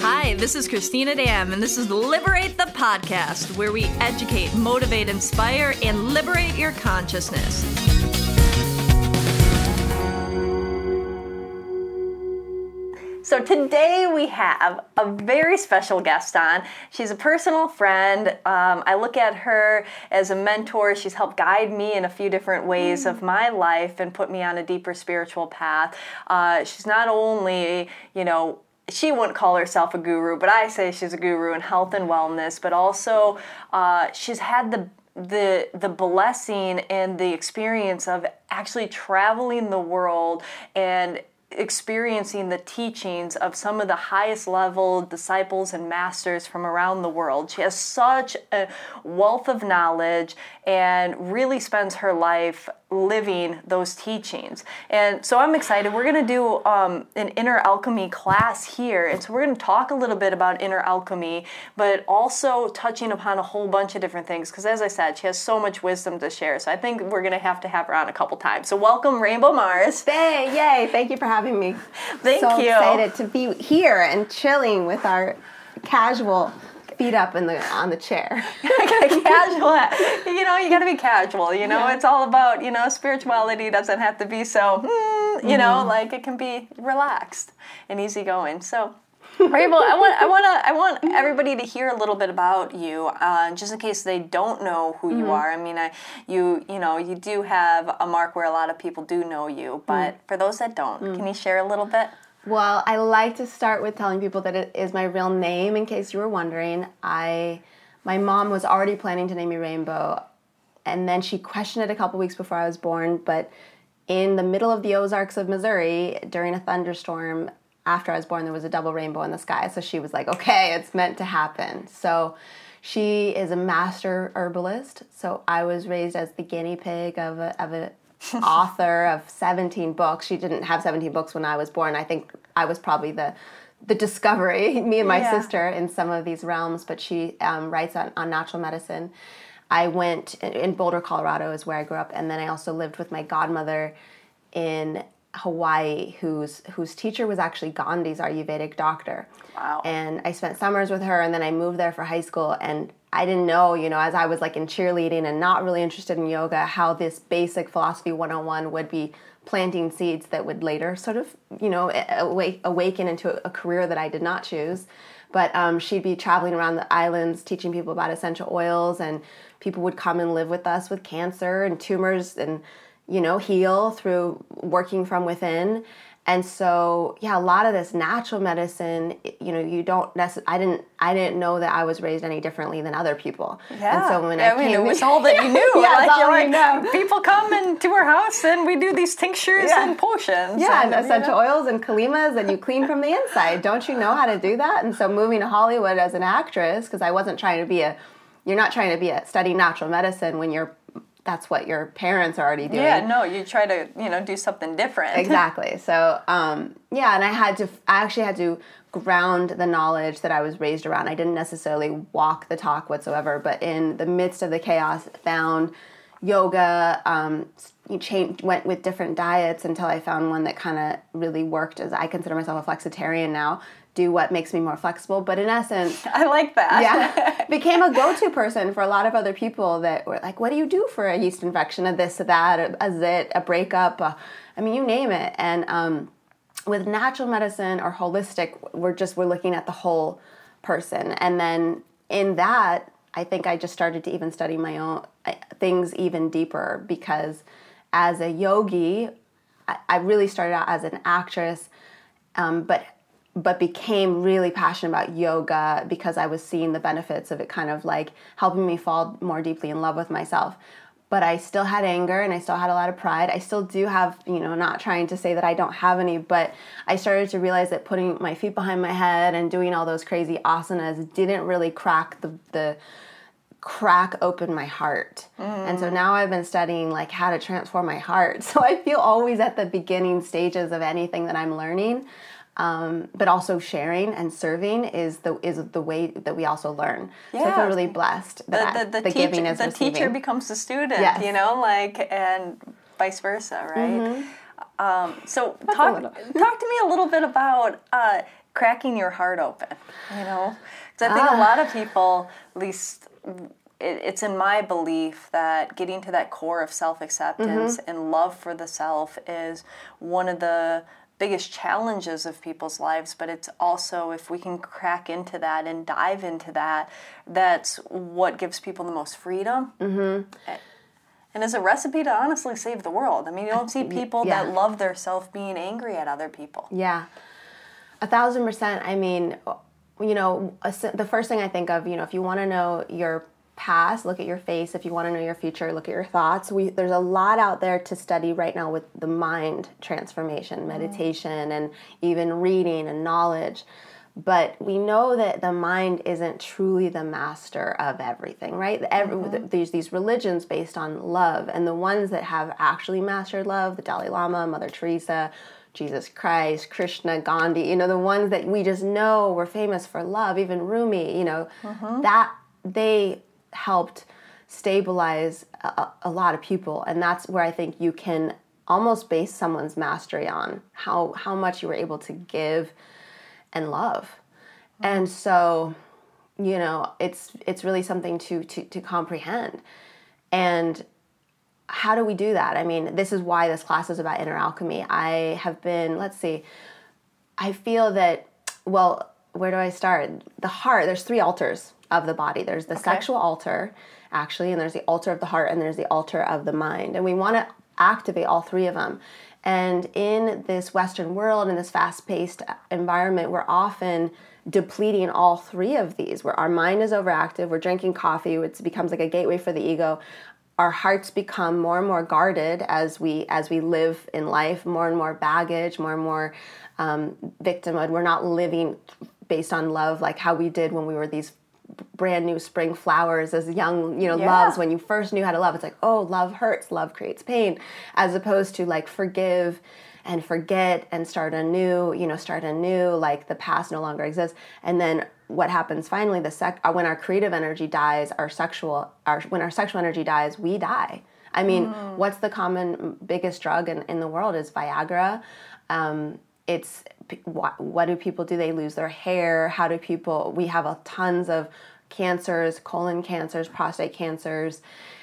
Hi, this is Christina Dam, and this is Liberate the Podcast, where we educate, motivate, inspire, and liberate your consciousness. So today we have a very special guest on. She's a personal friend. Um, I look at her as a mentor. She's helped guide me in a few different ways of my life and put me on a deeper spiritual path. Uh, she's not only, you know, she wouldn't call herself a guru, but I say she's a guru in health and wellness. But also, uh, she's had the the the blessing and the experience of actually traveling the world and experiencing the teachings of some of the highest level disciples and masters from around the world. She has such a wealth of knowledge and really spends her life living those teachings. And so I'm excited. We're going to do um, an inner alchemy class here. And so we're going to talk a little bit about inner alchemy, but also touching upon a whole bunch of different things. Because as I said, she has so much wisdom to share. So I think we're going to have to have her on a couple times. So welcome, Rainbow Mars. Hey, yay. Thank you for having me. Thank so you. excited to be here and chilling with our casual feet up in the on the chair. casual. You know, you got to be casual. You know, yeah. it's all about you know spirituality doesn't have to be so. Mm, you mm-hmm. know, like it can be relaxed and easygoing. So. Rainbow, I want I want to I want everybody to hear a little bit about you, uh, just in case they don't know who mm-hmm. you are. I mean, I, you you know you do have a mark where a lot of people do know you, but mm. for those that don't, mm. can you share a little bit? Well, I like to start with telling people that it is my real name in case you were wondering. I my mom was already planning to name me Rainbow and then she questioned it a couple weeks before I was born, but in the middle of the Ozarks of Missouri during a thunderstorm after I was born there was a double rainbow in the sky. So she was like, "Okay, it's meant to happen." So she is a master herbalist. So I was raised as the guinea pig of a, of a author of 17 books. She didn't have 17 books when I was born. I think I was probably the the discovery, me and my yeah. sister, in some of these realms. But she um, writes on, on natural medicine. I went in Boulder, Colorado, is where I grew up, and then I also lived with my godmother in Hawaii, whose whose teacher was actually Gandhi's Ayurvedic doctor. Wow! And I spent summers with her, and then I moved there for high school, and I didn't know, you know, as I was like in cheerleading and not really interested in yoga, how this basic philosophy 101 would be planting seeds that would later sort of, you know, awake, awaken into a career that I did not choose. But um, she'd be traveling around the islands teaching people about essential oils, and people would come and live with us with cancer and tumors and, you know, heal through working from within and so yeah a lot of this natural medicine you know you don't necessarily i didn't i didn't know that i was raised any differently than other people yeah and so when yeah, i, mean it was all that you knew yeah, like, all like, know. people come into our house and we do these tinctures yeah. and potions yeah and, and essential you know. oils and colemas and you clean from the inside don't you know how to do that and so moving to hollywood as an actress because i wasn't trying to be a you're not trying to be a study natural medicine when you're that's what your parents are already doing. Yeah, no, you try to, you know, do something different. exactly. So, um, yeah, and I had to, I actually had to ground the knowledge that I was raised around. I didn't necessarily walk the talk whatsoever, but in the midst of the chaos, found yoga, um, changed, went with different diets until I found one that kind of really worked. As I consider myself a flexitarian now, do what makes me more flexible. But in essence, I like that. yeah, became a go-to person for a lot of other people that were like, "What do you do for a yeast infection? A this, a that, a, a zit, a breakup? A, I mean, you name it." And um, with natural medicine or holistic, we're just we're looking at the whole person, and then in that, I think I just started to even study my own uh, things even deeper because as a yogi, I, I really started out as an actress. Um, but but became really passionate about yoga because I was seeing the benefits of it kind of like helping me fall more deeply in love with myself. But I still had anger and I still had a lot of pride. I still do have, you know, not trying to say that I don't have any, but I started to realize that putting my feet behind my head and doing all those crazy asanas didn't really crack the the crack open my heart. Mm. And so mm. now I've been studying like how to transform my heart. So I feel always at the beginning stages of anything that I'm learning um, but also sharing and serving is the is the way that we also learn. Yeah. So I feel really blessed that the, the, the, the teacher, giving is the receiving. teacher becomes the student. Yes. you know, like and vice versa, right? Mm-hmm. Um, so talk talk to me a little bit about. Uh, cracking your heart open, you know? Because I think a lot of people, at least it, it's in my belief that getting to that core of self acceptance and love for the self is one of the biggest challenges of people's lives, but it's also if we can crack into that and dive into that, that's what gives people the most freedom. Mm-hmm. And is a recipe to honestly save the world. I mean, you don't see people yeah. that love their self being angry at other people. Yeah, a thousand percent. I mean, you know, the first thing I think of, you know, if you want to know your past, look at your face. If you want to know your future, look at your thoughts. We there's a lot out there to study right now with the mind transformation, mm-hmm. meditation, and even reading and knowledge. But we know that the mind isn't truly the master of everything, right? Every, mm-hmm. There's these religions based on love, and the ones that have actually mastered love, the Dalai Lama, Mother Teresa, Jesus Christ, Krishna, Gandhi, you know, the ones that we just know were famous for love, even Rumi, you know, mm-hmm. that they helped stabilize a, a lot of people. And that's where I think you can almost base someone's mastery on how, how much you were able to give and love. And so, you know, it's it's really something to to, to comprehend. And how do we do that? I mean, this is why this class is about inner alchemy. I have been, let's see, I feel that, well, where do I start? The heart, there's three altars of the body. There's the sexual altar, actually, and there's the altar of the heart, and there's the altar of the mind. And we want to activate all three of them. And in this Western world, in this fast paced environment, we're often depleting all three of these, where our mind is overactive, we're drinking coffee, it becomes like a gateway for the ego our hearts become more and more guarded as we as we live in life more and more baggage more and more um, victimhood we're not living based on love like how we did when we were these brand new spring flowers as young you know Yeah. loves when you first knew how to love it's like oh love hurts love creates pain as opposed to like forgive and forget and start anew you know start anew like the past no longer exists. And then what happens finally the sec uh, when our creative energy dies our sexual our when our sexual energy dies we die. I mean what's the common biggest drug in, in the world is viagra um, it's what, what do people do? They lose their hair. How do people we have a tons of cancers colon cancers prostate cancers.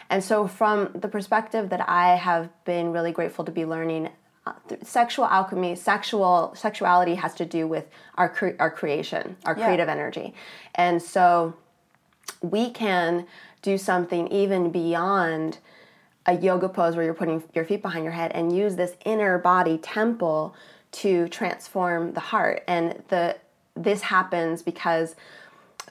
And so from the perspective that i have been really grateful to be learning uh, sexual alchemy sexual sexuality has to do with our cre- our creation our Yeah. creative energy. And so we can do something even beyond a yoga pose where you're putting your feet behind your head and use this inner body temple to transform the heart. And the this happens because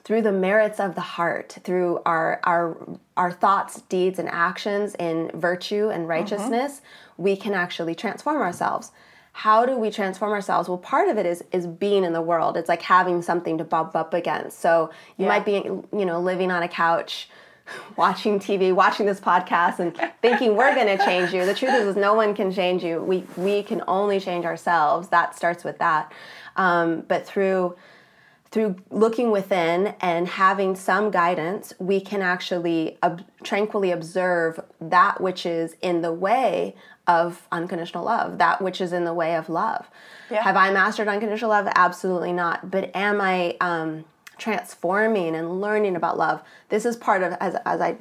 through the merits of the heart through our our our thoughts deeds and actions in virtue and mm-hmm. righteousness we can actually transform ourselves. How do we transform ourselves? Well part of it is is being in the world. It's like having something to bump up against. So you Yeah. might be you know living on a couch watching TV, watching this podcast, and thinking we're going to change you. The truth is, is, no one can change you. We we can only change ourselves. That starts with that. Um, but through through looking within and having some guidance, we can actually ob- tranquilly observe that which is in the way of unconditional love, that which is in the way of love. Yeah. Have I mastered unconditional love? Absolutely not. But am I um, transforming and learning about love? This is part of as as I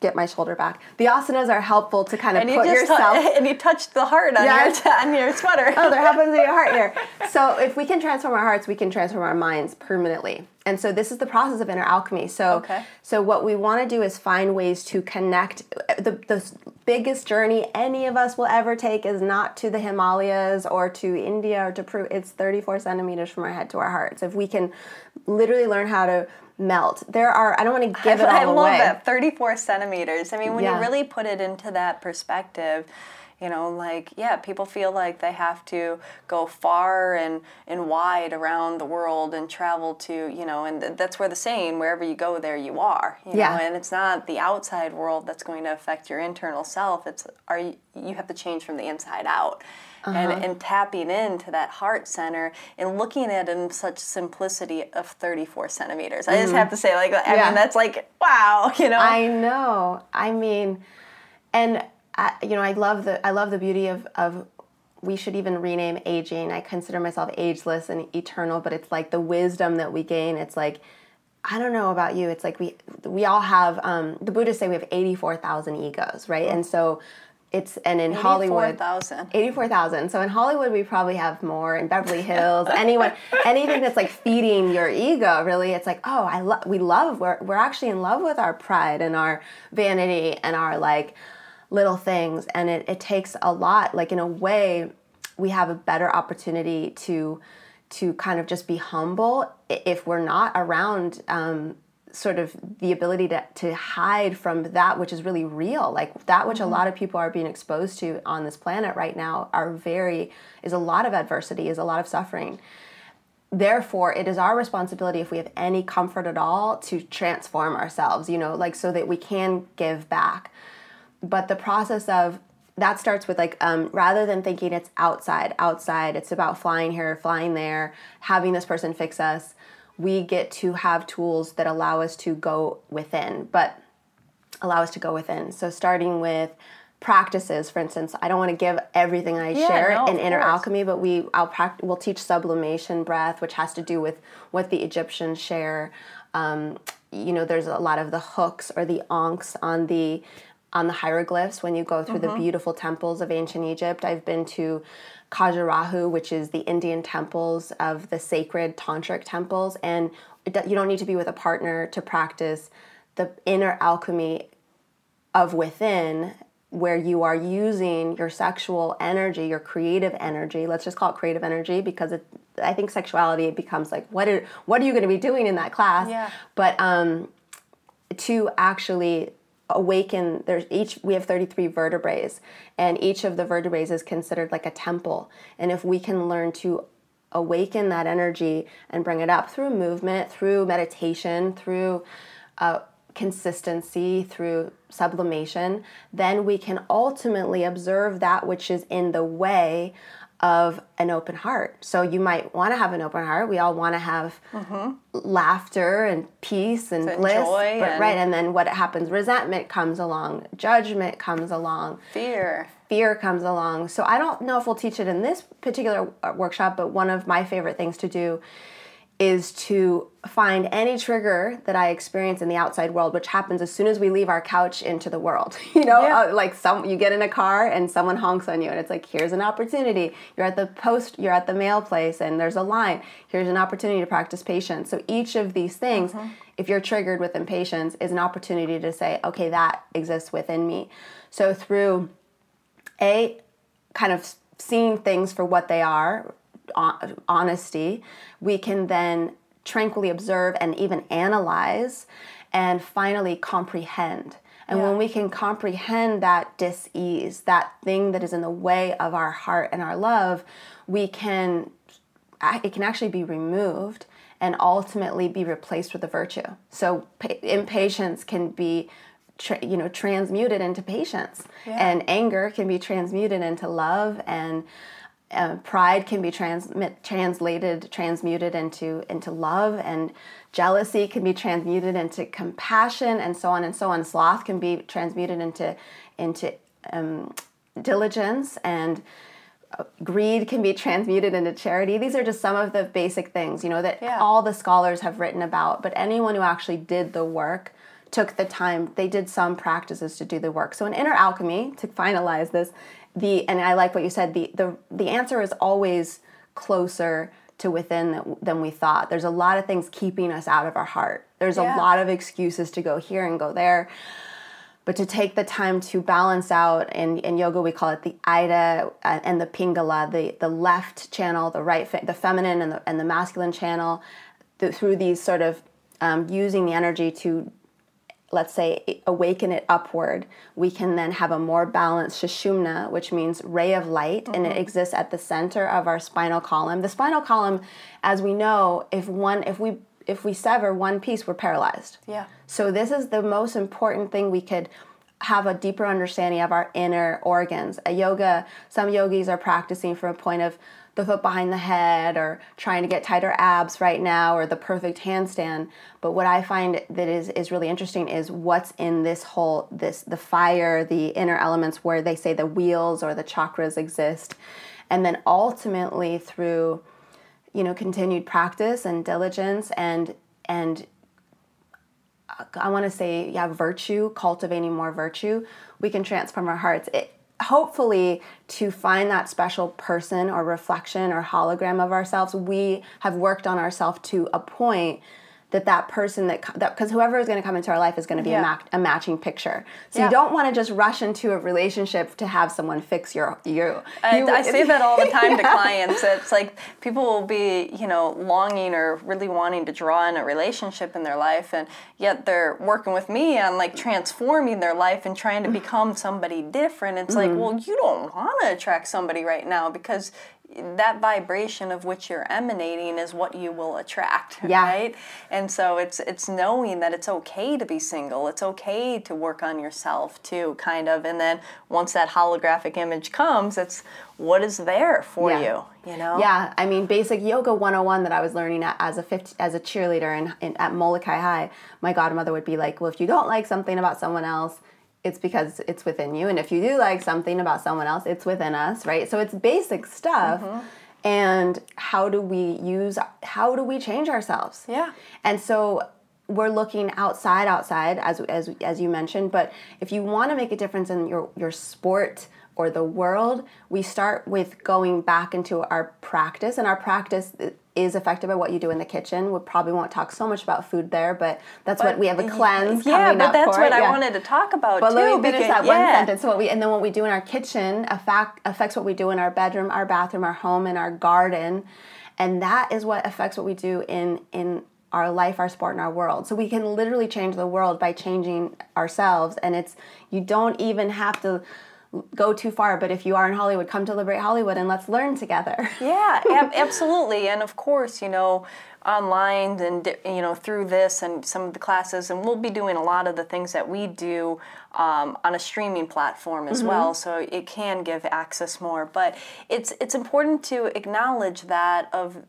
get my shoulder back. The asanas are helpful to kind of And you put just yourself. and you touched the heart on Yeah. your t- on your sweater. oh, there happens in your heart here. So if we can transform our hearts, we can transform our minds permanently. And so this is the process of inner alchemy. So Okay. so what we want to do is find ways to connect. The the biggest journey any of us will ever take is not to the Himalayas or to India or to Peru. It's 34 centimeters from our head to our hearts. If we can literally learn how to melt, there are. I don't want to give it all I away. love that 34 centimeters. I mean, when Yeah. you really put it into that perspective, you know, like yeah, people feel like they have to go far and and wide around the world and travel to you know, and th- that's where the saying wherever you go, there you are. You Yeah. know, and it's not the outside world that's going to affect your internal self. It's are you, you have to change from the inside out. Uh-huh. And, and tapping into that heart center and looking at it in such simplicity of 34 centimeters. I just have to say, like, I Mm-hmm. Yeah. mean, that's like, wow, you know? I know. I mean, and I, you know, I love the I love the beauty of of we should even rename aging. I consider myself ageless and eternal, but it's like the wisdom that we gain. It's like I don't know about you. It's like we we all have um, the Buddhists say we have eighty four thousand egos, right? And so it's and in Hollywood, 84,000. eighty four thousand. So in Hollywood, we probably have more. In Beverly Hills, anyone, anything that's like feeding your ego, really, it's like oh, I love. We love. We're we're actually in love with our pride and our vanity and our like little things, and it it takes a lot. Like in a way, we have a better opportunity to to kind of just be humble if we're not around um, sort of the ability to, to hide from that which is really real. Like that which a lot of people are being exposed to on this planet right now are very is a lot of adversity is a lot of suffering. Therefore it is our responsibility if we have any comfort at all to transform ourselves you know like so that we can give back but the process of that starts with like um, rather than thinking it's outside outside it's about flying here flying there having this person fix us we get to have tools that allow us to go within but allow us to go within so starting with practices for instance i don't want to give everything i Yeah, share no, in inner course. alchemy but we i'll pract- we'll teach sublimation breath which has to do with what the egyptians share um, you know there's a lot of the hooks or the ankhs on the on the hieroglyphs when you go through Mm-hmm. the beautiful temples of ancient egypt i've been to Khajuraho, which is the Indian temples of the sacred tantric temples, and you don't need to be with a partner to practice the inner alchemy of within where you are using your sexual energy your creative energy let's just call it creative energy because it, i think sexuality becomes like what are what are you going to be doing in that class Yeah. but um to actually awaken there's each we have 33 vertebrae and each of the vertebrae is considered like a temple. And if we can learn to awaken that energy and bring it up through movement through meditation through uh, consistency through sublimation then we can ultimately observe that which is in the way of an open heart. So you might want to have an open heart. We all want to have laughter and peace and To bliss. but and- right and then what happens? Resentment comes along. Judgment comes along. Fear. fear comes along. So i don't know if we'll teach it in this particular uh, workshop but one of my favorite things to do is to find any trigger that I experience in the outside world, which happens as soon as we leave our couch into the world. You know, Yeah. uh, like some you get in a car and someone honks on you, and it's like here's an opportunity. You're at the post, you're at the mail place, and there's a line. Here's an opportunity to practice patience. So each of these things, if you're triggered with impatience, is an opportunity to say, okay, that exists within me. So through a kind of seeing things for what they are honesty we can then tranquilly observe and even analyze and finally comprehend. And when we can comprehend that dis-ease that thing that is in the way of our heart and our love we can it can actually be removed and ultimately be replaced with a virtue. So pa- impatience can be tra- you know transmuted into patience. And anger can be transmuted into love and uh, pride can be transmit, translated transmuted into into love and jealousy can be transmuted into compassion and so on and so on sloth can be transmuted into into um, diligence and greed can be transmuted into charity. These are just some of the basic things, you know, that Yeah. all the scholars have written about. But anyone who actually did the work took the time, they did some practices to do the work. So in inner alchemy, to finalize this, the and I like what you said, the the the answer is always closer to within than, than we thought. There's a lot of things keeping us out of our heart. There's Yeah. a lot of excuses to go here and go there but to take the time to balance out in, in yoga we call it the ida uh, and the pingala the, the left channel the right the feminine and the, and the masculine channel th- through these sort of um, using the energy to let's say awaken it upward we can then have a more balanced sushumna which means ray of light and it mm-hmm. exists at the center of our spinal column the spinal column as we know if one if we if we sever one piece we're paralyzed Yeah. so this is the most important thing we could have a deeper understanding of our inner organs. A yoga, some yogis are practicing from a point of the foot behind the head or trying to get tighter abs right now or the perfect handstand. But what I find that is, is really interesting is what's in this whole this the fire, the inner elements where they say the wheels or the chakras exist. and then ultimately through you know continued practice and diligence and and uh, I want to say yeah virtue cultivating more virtue we can transform our hearts it, hopefully to find that special person or reflection or hologram of ourselves we have worked on ourselves to a point that that person that that because whoever is going to come into our life is going to be yeah. a, a, matching picture. So yeah. you don't want to just rush into a relationship to have someone fix your you. I, you, I say that all the time yeah. to clients. It's like people will be you know longing or really wanting to draw in a relationship in their life, and yet they're working with me on like transforming their life and trying to mm. become somebody different. It's mm-hmm. like well you don't want to attract somebody right now because that vibration of which you're emanating is what you will attract yeah. right? And so it's it's knowing that it's okay to be single. It's okay to work on yourself too kind of. And then once that holographic image comes it's what is there for yeah. you you know? Yeah. I mean basic yoga 101 that i was learning as a 50, as a cheerleader in, in, at molokai high my godmother would be like well if you don't like something about someone else it's because it's within you. And if you do like something about someone else, it's within us, right? So it's basic stuff. Mm-hmm. And how do we use, how do we change ourselves? Yeah. And so we're looking outside, outside, as, as, as you mentioned. But if you want to make a difference in your, your sport, or the world, we start with going back into our practice, and our practice is affected by what you do in the kitchen. We probably won't talk so much about food there, but that's but, what we have a cleanse. Yeah, but that's what yeah. I wanted to talk about but too. let me finish that yeah. one sentence. So what we and then what we do in our kitchen affect, affects what we do in our bedroom, our bathroom, our home, and our garden, and that is what affects what we do in in our life, our sport, and our world. So we can literally change the world by changing ourselves, and it's you don't even have to go too far but if you are in hollywood come to liberate hollywood and let's learn together. Yeah ab- absolutely. And of course you know online and you know through this and some of the classes and we'll be doing a lot of the things that we do um, on a streaming platform as mm-hmm. well so it can give access more. But it's it's important to acknowledge that of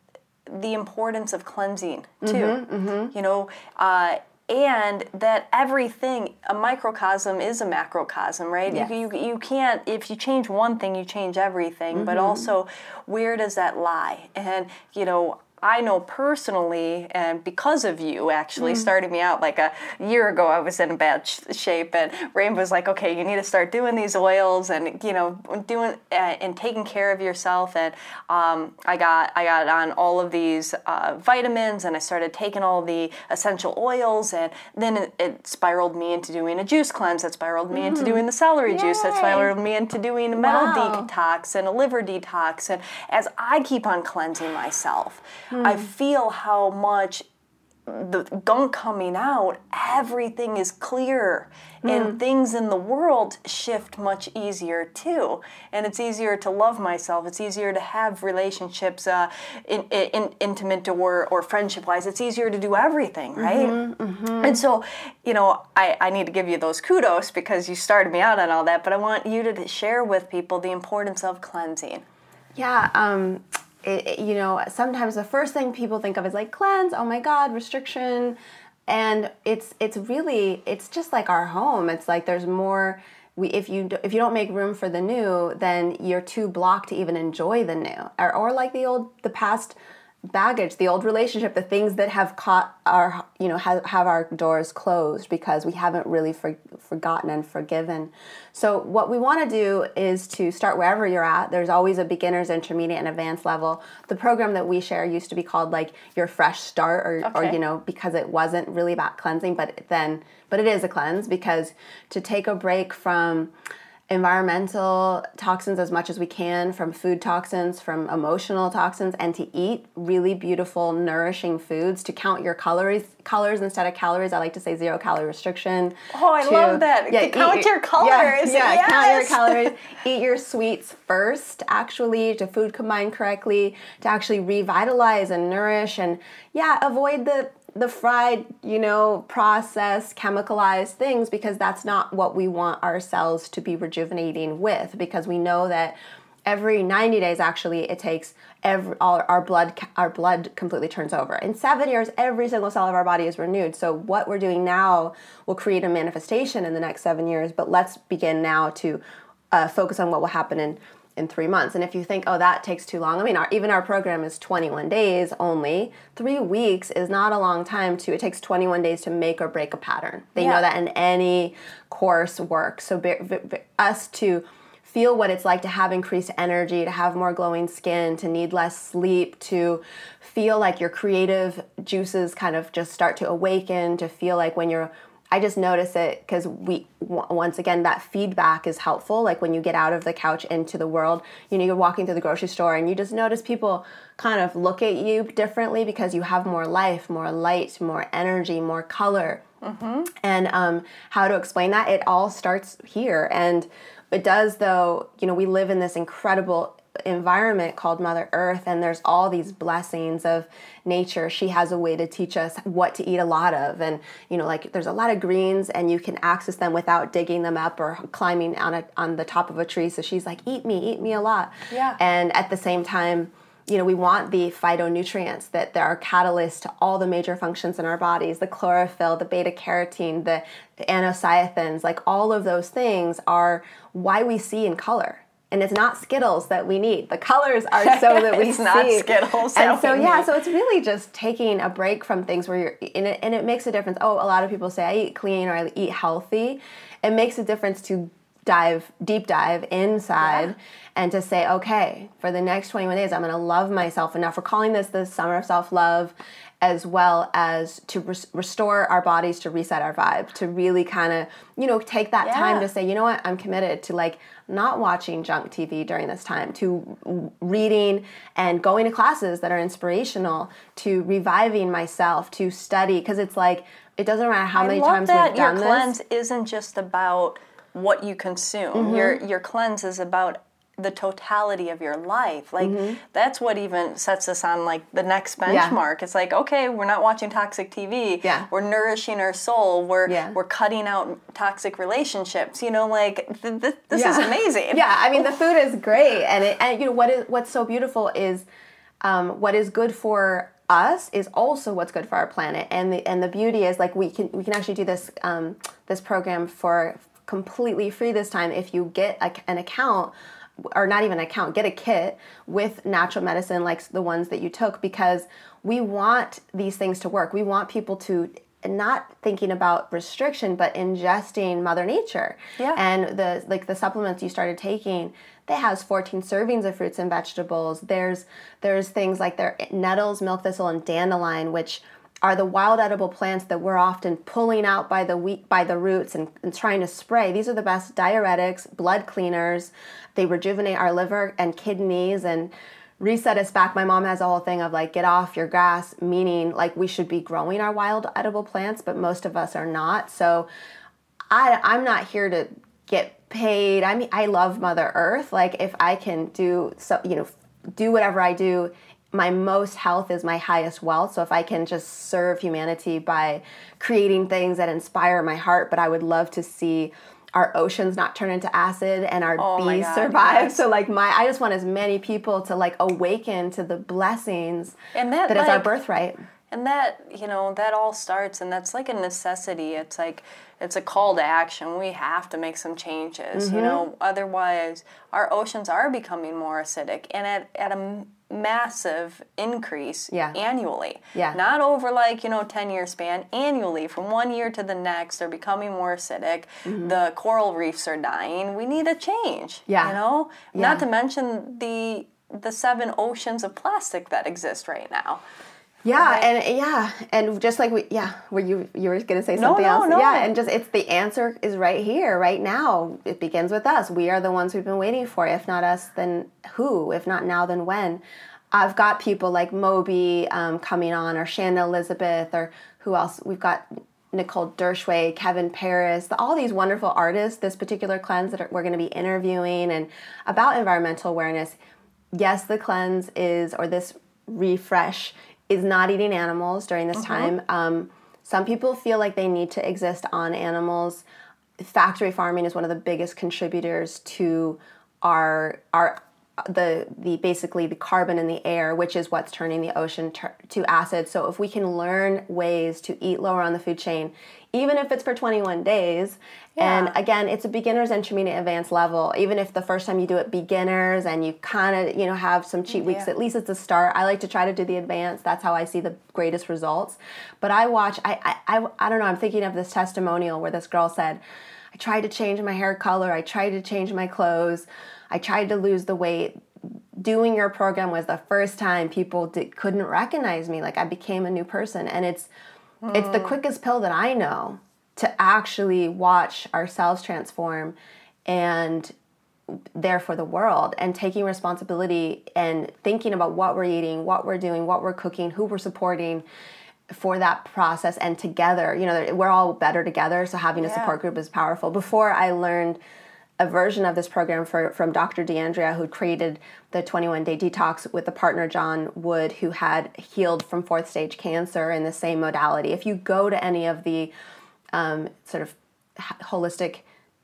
the importance of cleansing too. Mm-hmm, mm-hmm. you know uh, and that everything a microcosm is a macrocosm right yes. you, you, you can't if you change one thing you change everything mm-hmm. but also where does that lie and you know I know personally, and because of you, actually mm. started me out like a year ago. I was in a bad sh- shape, and Rainbow was like, "Okay, you need to start doing these oils, and you know, doing uh, and taking care of yourself." And um, I got I got on all of these uh, vitamins, and I started taking all the essential oils, and then it, it, spiraled me into doing a juice cleanse. That spiraled me mm. into doing the celery Yay. juice. That spiraled me into doing a metal wow. detox and a liver detox. And as I keep on cleansing myself. Mm. I feel how much the gunk coming out, everything is clear, mm. and hmm. things in the world shift much easier too. And it's easier to love myself. It's easier to have relationships, uh, in, in, intimate or or friendship wise. It's easier to do everything, right? Mm-hmm, mm-hmm. And so, you know, I, I need to give you those kudos because you started me out on all that. But I want you to share with people the importance of cleansing. Yeah. Um, it, you know, sometimes the first thing people think of is like cleanse. Oh my God, restriction, and it's it's really it's just like our home. It's like there's more. We, if you if you don't make room for the new, then you're too blocked to even enjoy the new. Or, or like the old the past baggage, the old relationship, the things that have caught our, you know, have, have our doors closed because we haven't really for, forgotten and forgiven. So, what we want to do is to start wherever you're at. There's always a beginner's, intermediate, and advanced level. The program that we share used to be called like your fresh start, or, okay. or you know, because it wasn't really about cleansing, but then, but it is a cleanse because to take a break from, environmental toxins as much as we can from food toxins, from emotional toxins, and to eat really beautiful, nourishing foods. To count your calories, colors instead of calories. I like to say zero calorie restriction. Oh, I to, love that. Yeah, count eat, your colors. Yeah, yeah yes. count your calories. eat your sweets first, actually, to food combine correctly, to actually revitalize and nourish, and yeah, avoid the the fried, you know, processed, chemicalized things because that's not what we want our cells to be rejuvenating with because we know that every 90 days actually it takes every all our blood our blood completely turns over. In seven years every single cell of our body is renewed. So what we're doing now will create a manifestation in the next seven years but let's begin now to uh, focus on what will happen in in three months. And if you think, oh, that takes too long, I mean, our, even our program is 21 days only. Three weeks is not a long time to, it takes 21 days to make or break a pattern. They Yeah. know that in any course work. So be, be, be- us to feel what it's like to have increased energy, to have more glowing skin, to need less sleep, to feel like your creative juices kind of just start to awaken, to feel like when you're I just notice it because we w- once again that feedback is helpful. Like when you get out of the couch into the world, you know, you're walking through the grocery store and you just notice people kind of look at you differently because you have more life, more light, more energy, more color. And um, how to explain that? It all starts here, and it does. Though you know, we live in this incredible environment called Mother Earth, and there's all these blessings of nature. She has a way to teach us what to eat a lot of, and you know, like there's a lot of greens, and you can access them without digging them up or climbing on a on the top of a tree. So she's like, "Eat me, eat me a lot." Yeah. And at the same time, you know, we want the phytonutrients that there are catalysts to all the major functions in our bodies the chlorophyll, the beta carotene, the anthocyanins, like all of those things are why we see in color. And it's not Skittles that we need. The colors are so that we It's see. not Skittles And so yeah, need. so it's really just taking a break from things where you're and it, and it makes a difference. Oh, a lot of people say I eat clean or I eat healthy. It makes a difference to dive deep dive inside Yeah. and to say, okay, for the next 21 days, I'm going to love myself enough. We're calling this the summer of self love, as well as to res- restore our bodies, to reset our vibe, to really kind of, you know, take that time to say, you know what, I'm committed to like not watching junk TV during this time, to reading and going to classes that are inspirational, to reviving myself, to study, because it's like, it doesn't matter how many I love times that we've done this. Your cleanse isn't just about what you consume. Mm-hmm. Your your cleanse is about the totality of your life. Like that's what even sets us on like the next Mm-hmm. Yeah. benchmark. It's like okay, we're not watching toxic TV. Yeah. We're nourishing our soul. We're Yeah. we're cutting out toxic relationships. You know, like th- th- this is amazing. Yeah, I mean the food is great, and it, and you know what is what's so beautiful is um, what is good for us is also what's good for our planet, and the and the beauty is like we can we can actually do this um, this program for completely free this time if you get a, an account or not even an account get a kit with natural medicine like the ones that you took because we want these things to work. We want people to not thinking about restriction but ingesting mother nature. Yeah. and the like the supplements you started taking that has 14 servings of fruits and vegetables. There's there's things like their nettles milk thistle and dandelion which are the wild edible plants that we're often pulling out by the wheat by the roots and, and trying to spray these are the best diuretics blood cleaners they rejuvenate our liver and kidneys and reset us back my mom has a whole thing of like get off your grass meaning like we should be growing our wild edible plants but most of us are not so I, I'm not here to get paid. I mean, I love Mother Earth. Like, if I can do so, you know, do whatever I do, my most health is my highest wealth. So if I can just serve humanity by creating things that inspire my heart, but I would love to see our oceans not turn into acid and our Oh bees God, survive. yes. So like my, I just want as many people to like awaken to the blessings And that, that is our birthright. And that, you know, that all starts and that's like a necessity. It's like it's a call to action. We have to make some changes, Mm-hmm. you know, otherwise our oceans are becoming more acidic and at, at a massive increase Yeah. annually. Yeah. Not over like, you know, 10 year span, annually from one year to the next they're becoming more acidic. The coral reefs are dying. We need a change. Mm-hmm. Yeah. You know? Yeah. Not to mention the the seven oceans of plastic that exist right now. Yeah, Right. and yeah, and just like we, yeah, were you you were gonna say No, something no, else? no. Yeah, and just it's the answer is right here, right now. It begins with us. We are the ones we've been waiting for. If not us, then who? If not now, then when? I've got people like Moby um, coming on, or Shannon Elizabeth, or who else? We've got Nicole Dershway, Kevin Paris, all these wonderful artists. This particular cleanse that are, we're going to be interviewing and about environmental awareness. Yes, the cleanse is, or this refresh is not eating animals during this time. Um, some people feel like they need to exist on animals. Factory farming is one of the biggest contributors to our our the the basically the carbon in the air, which is what's turning the ocean ter- to acid. So if we can learn ways to eat lower on the food chain, even if it's for 21 days, Yeah. and again, it's a beginner's, intermediate, advanced level. Even if the first time you do it beginners and you kind of you know have some cheat weeks, Yeah. at least it's a start. I like to try to do the advanced. That's how I see the greatest results. But I watch. I I I, I don't know. I'm thinking of this testimonial where this girl said. I tried to change my hair color. I tried to change my clothes. I tried to lose the weight. Doing your program was the first time people did, couldn't recognize me. Like I became a new person, and it's it's the hmm. quickest pill that I know to actually watch ourselves transform and there for the world and taking responsibility and thinking about what we're eating, what we're doing, what we're cooking, who we're supporting for that process and together, you know, we're all better together. So having a support group is powerful. Before I learned a version of this program for, from Dr. DeAndrea, who created the 21 day detox with a partner, John Wood, who had healed from fourth stage cancer in the same modality. If you go to any of the um, sort of holistic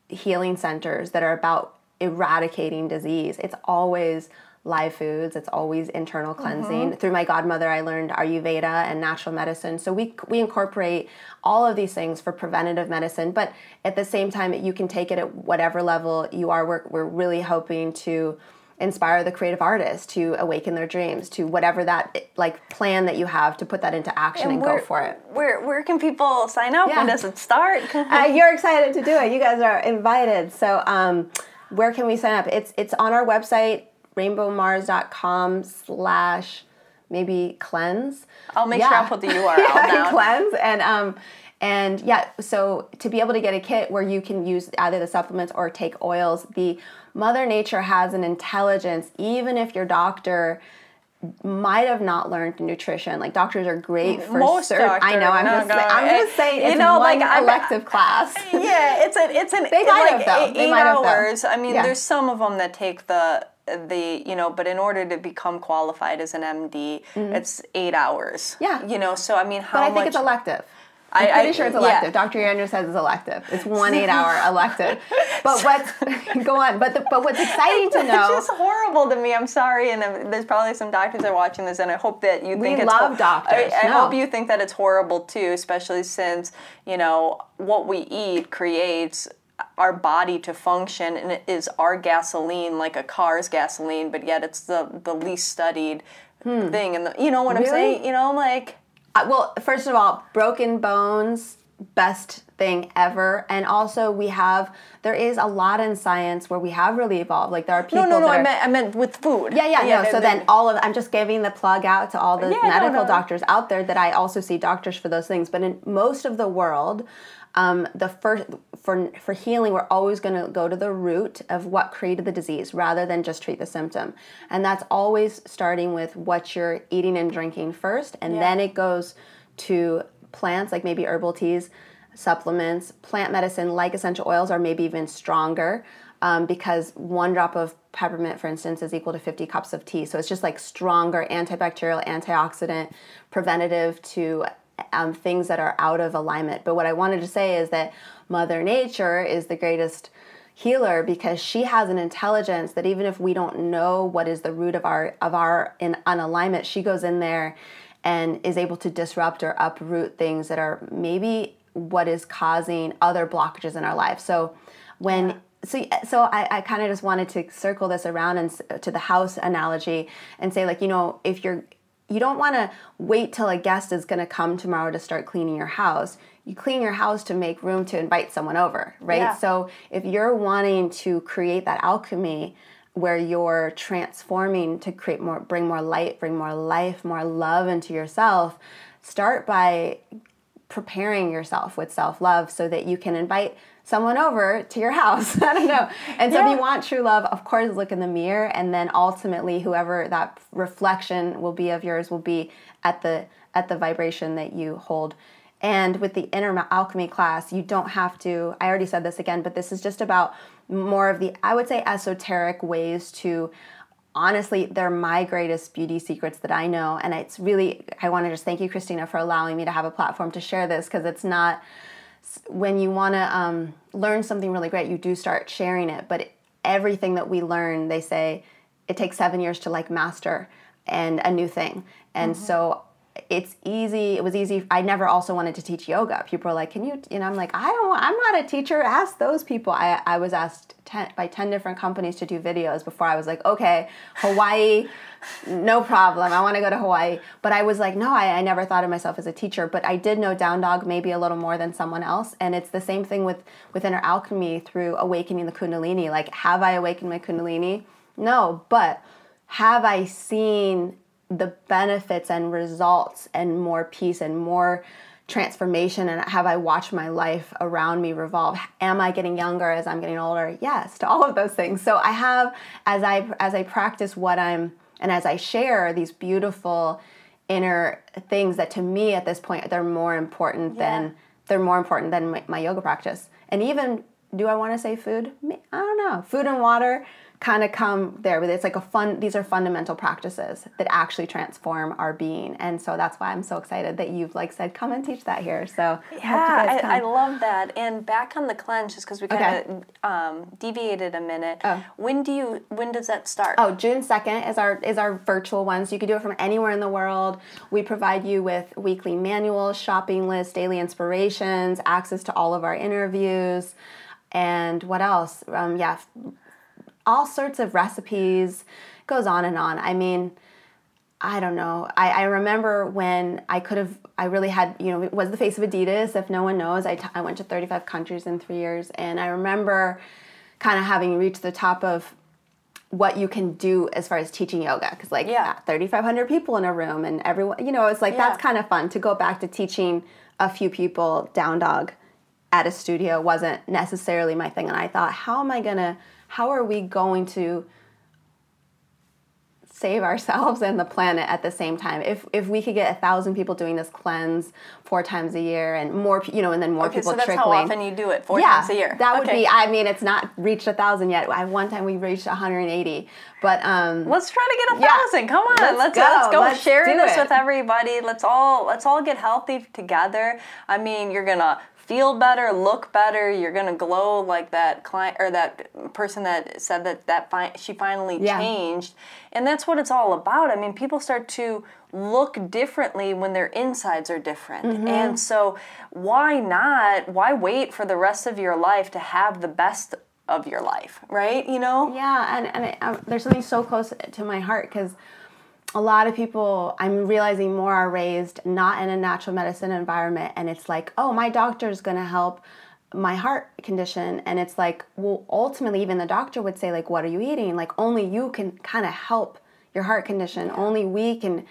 healing centers that are about eradicating disease, it's always live foods. It's always internal cleansing. Through my godmother, I learned Ayurveda and natural medicine. So we we incorporate all of these things for preventative medicine, but at the same time, you can take it at whatever level you are. We're we're really hoping to inspire the creative artist to awaken their dreams to whatever that like plan that you have to put that into action and, go where, for it. Where where can people sign up? Yeah. When does it start? Uh, you're excited to do it. You guys are invited. So, um, where can we sign up? It's it's on our website, rainbowmars.com slash maybe cleanse. I'll make sure I'll put the URL yeah, down. cleanse and um and yeah, so to be able to get a kit where you can use either the supplements or take oils, the Mother Nature has an intelligence, even if your doctor might have not learned nutrition. Like doctors are great for Most certain. I know. I'm doctors, just, say- I'm just saying you know, one like, elective class. yeah, it's an it's an They might like have, though. eight They might have, though. hours. I mean, Yeah. there's some of them that take the the you know, but in order to become qualified as an MD, it's eight hours. Mm-hmm. Yeah. you know. So I mean, how But I think much? it's elective. I'm I- pretty I- sure it's yeah. elective. Dr. Andrew says it's elective. It's one eight-hour elective. But what's go on? But the, but what's exciting to know? It's just horrible to me. I'm sorry, and uh, there's probably some doctors that are watching this, and I hope that you think it's. love doctors, I, I no. hope you think that it's horrible too, especially since you know what we eat creates our body to function, and it is our gasoline, like a car's gasoline, but yet it's the the least studied thing. And the, you know what I'm Hmm. Saying? You know, like Uh, well, first of all, broken bones, best thing ever. And also, we have there is a lot in science where we have really evolved. Like there are people. no, no, no. that I meant I meant with food. Yeah, yeah, no. they're- So they're- then all of I'm just giving the plug out to all the Yeah, medical no. doctors out there that I also see doctors for those things. But in most of the world, um, the first for for healing, we're always going to go to the root of what created the disease rather than just treat the symptom. And that's always starting with what you're eating and drinking first, and then it goes to plants like maybe herbal teas, supplements, plant medicine like essential oils are maybe even stronger um, because one drop of peppermint, for instance, is equal to 50 cups of tea. So it's just like stronger antibacterial, antioxidant, preventative to um, things that are out of alignment. But what I wanted to say is that Mother Nature is the greatest healer because she has an intelligence that even if we don't know what is the root of our of our in unalignment, she goes in there and is able to disrupt or uproot things that are maybe what is causing other blockages in our life. So when so so I, I kind of just wanted to circle this around and to the house analogy and say like you know if you're you don't want to wait till a guest is going to come tomorrow to start cleaning your house you clean your house to make room to invite someone over right Yeah. so if you're wanting to create that alchemy where you're transforming to create more bring more light bring more life more love into yourself start by preparing yourself with self-love so that you can invite someone over to your house. I don't know. And so if you want true love, of course look in the mirror and then ultimately whoever that reflection will be of yours will be at the at the vibration that you hold. And with the inner alchemy class, you don't have to I already said this again, but this is just about more of the I would say esoteric ways to honestly they're my greatest beauty secrets that i know and it's really i want to just thank you christina for allowing me to have a platform to share this because it's not when you want to um, learn something really great you do start sharing it but everything that we learn they say it takes seven years to like master and a new thing. And Mm-hmm. so it's easy. It was easy. I never also wanted to teach yoga. People are like, "Can you?" And I'm like, "I don't. I'm not a teacher. Ask those people." I I was asked ten, by ten different companies to do videos before I was like, "Okay, Hawaii." no problem. I want to go to Hawaii. But I was like, no, I, I never thought of myself as a teacher. But I did know Down Dog maybe a little more than someone else. And it's the same thing with, with Inner Alchemy through awakening the Kundalini. Like, have I awakened my Kundalini? No. But have I seen the benefits and results and more peace and more transformation and have I watched my life around me revolve? Am I getting younger as I'm getting older? Yes to all of those things. So I have as I as I practice what I'm and as I share these beautiful inner things that to me at this point they're more important Yeah. than they're more important than my, my yoga practice. And even do I want to say food? I don't know. Food and water kind of come there but it's like a fun these are fundamental practices that actually transform our being and so that's why i'm so excited that you've like said come and teach that here so I hope you guys Yeah, I, I love that. And back on the cleanse, just because we kind of um, deviated a minute. Oh. When do you? When does that start? Oh, June second is our is our virtual one, so you can do it from anywhere in the world. We provide you with weekly manuals, shopping lists, daily inspirations, access to all of our interviews, and what else? Um, yeah, all sorts of recipes. Goes on and on. I mean, I don't know. I, I remember when I could have, I really had, you know, it was the face of Adidas. If no one knows, I, t- I went to 35 countries in three years. And I remember kind of having reached the top of what you can do as far as teaching yoga. Because, like, Yeah. 3,500 people in a room and everyone, you know, it's like Yeah. that's kind of fun to go back to teaching a few people down dog at a studio wasn't necessarily my thing. And I thought, how am I going to, how are we going to save ourselves and the planet at the same time. If if we could get a thousand people doing this cleanse four times a year and more, you know, and then more okay, people so that's trickling. how often you do it. Four yeah, times a year. that would Okay. be. I mean, it's not reached a thousand yet. I one time we reached 180, but um, Let's try to get a Yeah. thousand. Come on, Let's let's go. let's go Let's share this it. with everybody. Let's all let's all get healthy together. I mean, you're gonna feel better, look better. You're gonna glow like that client or that person that said that that fi- she finally Yeah. changed, and that's what it's all about. I mean, people start to look differently when their insides are different, Mm-hmm. and so why not? Why wait for the rest of your life to have the best of your life, right? You know. Yeah, and and it, um, there's something so close to my heart because a lot of people I'm realizing more are raised not in a natural medicine environment, and it's like, oh, my doctor's gonna help my heart condition, and it's like, well, ultimately, even the doctor would say, like, what are you eating? Like, only you can kind of help your heart condition. Only we can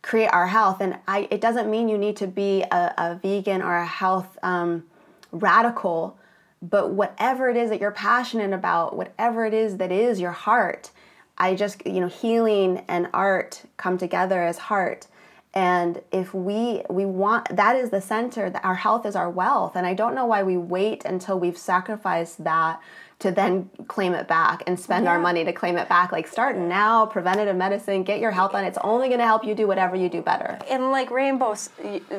create our health, and I. It doesn't mean you need to be a, a vegan or a health um, radical but whatever it is that you're passionate about whatever it is that is your heart i just you know healing and art come together as heart. And if we we want that is the center that our health is our wealth. And i don't know why we wait until we've sacrificed that to then claim it back and spend our money to claim it back. Like start now preventative medicine get your health on. It's only going to help you do whatever you do better. And like rainbows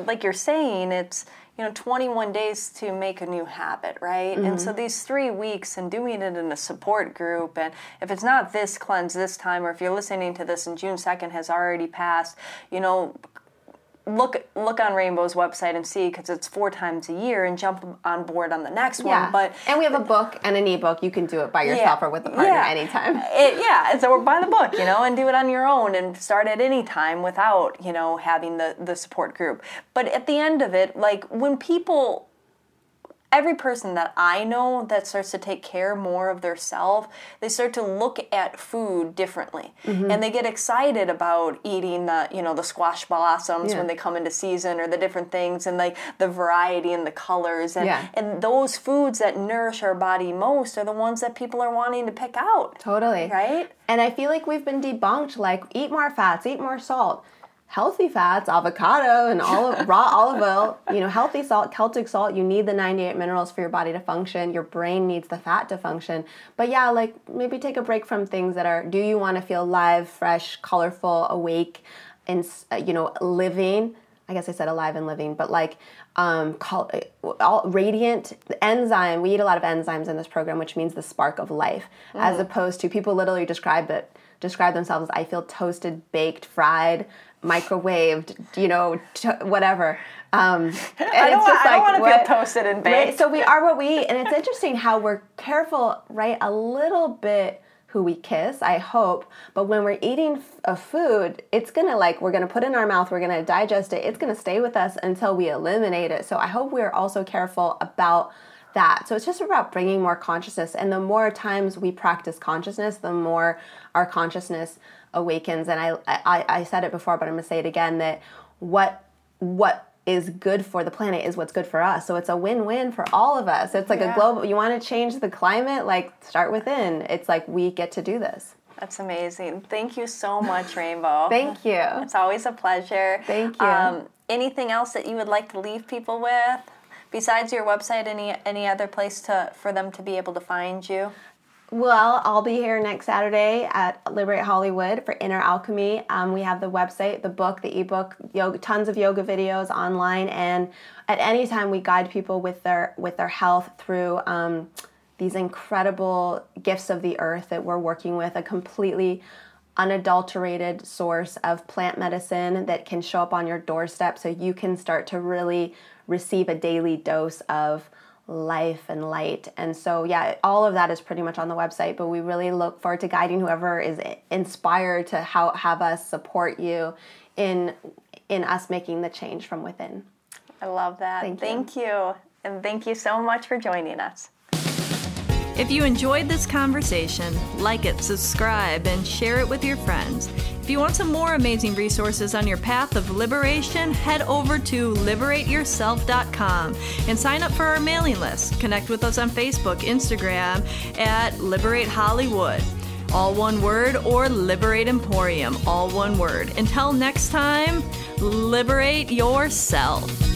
like you're saying it's you know 21 days to make a new habit right and Mm-hmm. so these three weeks and doing it in a support group and if it's not this cleanse this time or if you're listening to this and june 2nd has already passed you know look look on rainbow's website and see because it's four times a year and jump on board on the next yeah one but and we have a book and an ebook you can do it by yourself or with a partner Yeah. anytime It, yeah, so buy the book, you know, and do it on your own and start at any time without, you know, having the, the support group. But at the end of it, like when people, every person that I know that starts to take care more of their self, they start to look at food differently. Mm-hmm. And they get excited about eating the, you know, the squash blossoms Yeah. when they come into season or the different things and like the variety and the colors. And, Yeah. and those foods that nourish our body most are the ones that people are wanting to pick out. Totally. Right? And I feel like we've been debunked like eat more fats, eat more salt. Healthy fats, avocado and olive raw olive oil, you know, healthy salt, Celtic salt, you need the 98 minerals for your body to function. Your brain needs the fat to function. But yeah, like maybe take a break from things that are do you want to feel live, fresh, colorful, awake and uh, you know, living? I guess I said alive and living, but like um, call, all radiant enzyme. We eat a lot of enzymes in this program, which means the spark of life, as opposed to people literally describe it describe themselves as I feel toasted, baked, fried, microwaved, you know, to- whatever. Um, and I don't, it's just I like, want to what- feel toasted and Right, baked. so we are what we eat, and it's interesting how we're careful, right? A little bit who we kiss, I hope, but when we're eating a food, it's gonna like we're gonna put it in our mouth, we're gonna digest it, it's gonna stay with us until we eliminate it. So I hope we're also careful about that. So it's just about bringing more consciousness, and the more times we practice consciousness, the more our consciousness awakens. And I, I, I said it before, but I'm gonna say it again that what what is good for the planet is what's good for us. So it's a win-win for all of us. It's like Yeah. a global you want to change the climate, like start within. It's like we get to do this. That's amazing. Thank you so much, Rainbow. Thank you. It's always a pleasure. Thank you. Um, anything else that you would like to leave people with? Besides your website, any any other place to for them to be able to find you? Well, I'll be here next Saturday at Liberate Hollywood for Inner Alchemy. Um, we have the website, the book, the ebook, yoga, tons of yoga videos online, and at any time we guide people with their with their health through um, these incredible gifts of the earth that we're working with. A completely unadulterated source of plant medicine that can show up on your doorstep, so you can start to really receive a daily dose of life and light. And so, yeah, all of that is pretty much on the website, but we really look forward to guiding whoever is inspired to how, have us support you in in us making the change from within. I love that. Thank you. thank you. And thank you so much for joining us. If you enjoyed this conversation, like it, subscribe, and share it with your friends. If you want some more amazing resources on your path of liberation, head over to liberateyourself.com and sign up for our mailing list. Connect with us on Facebook, Instagram at Liberate Hollywood. All one word, or Liberate Emporium, all one word. Until next time, liberate yourself.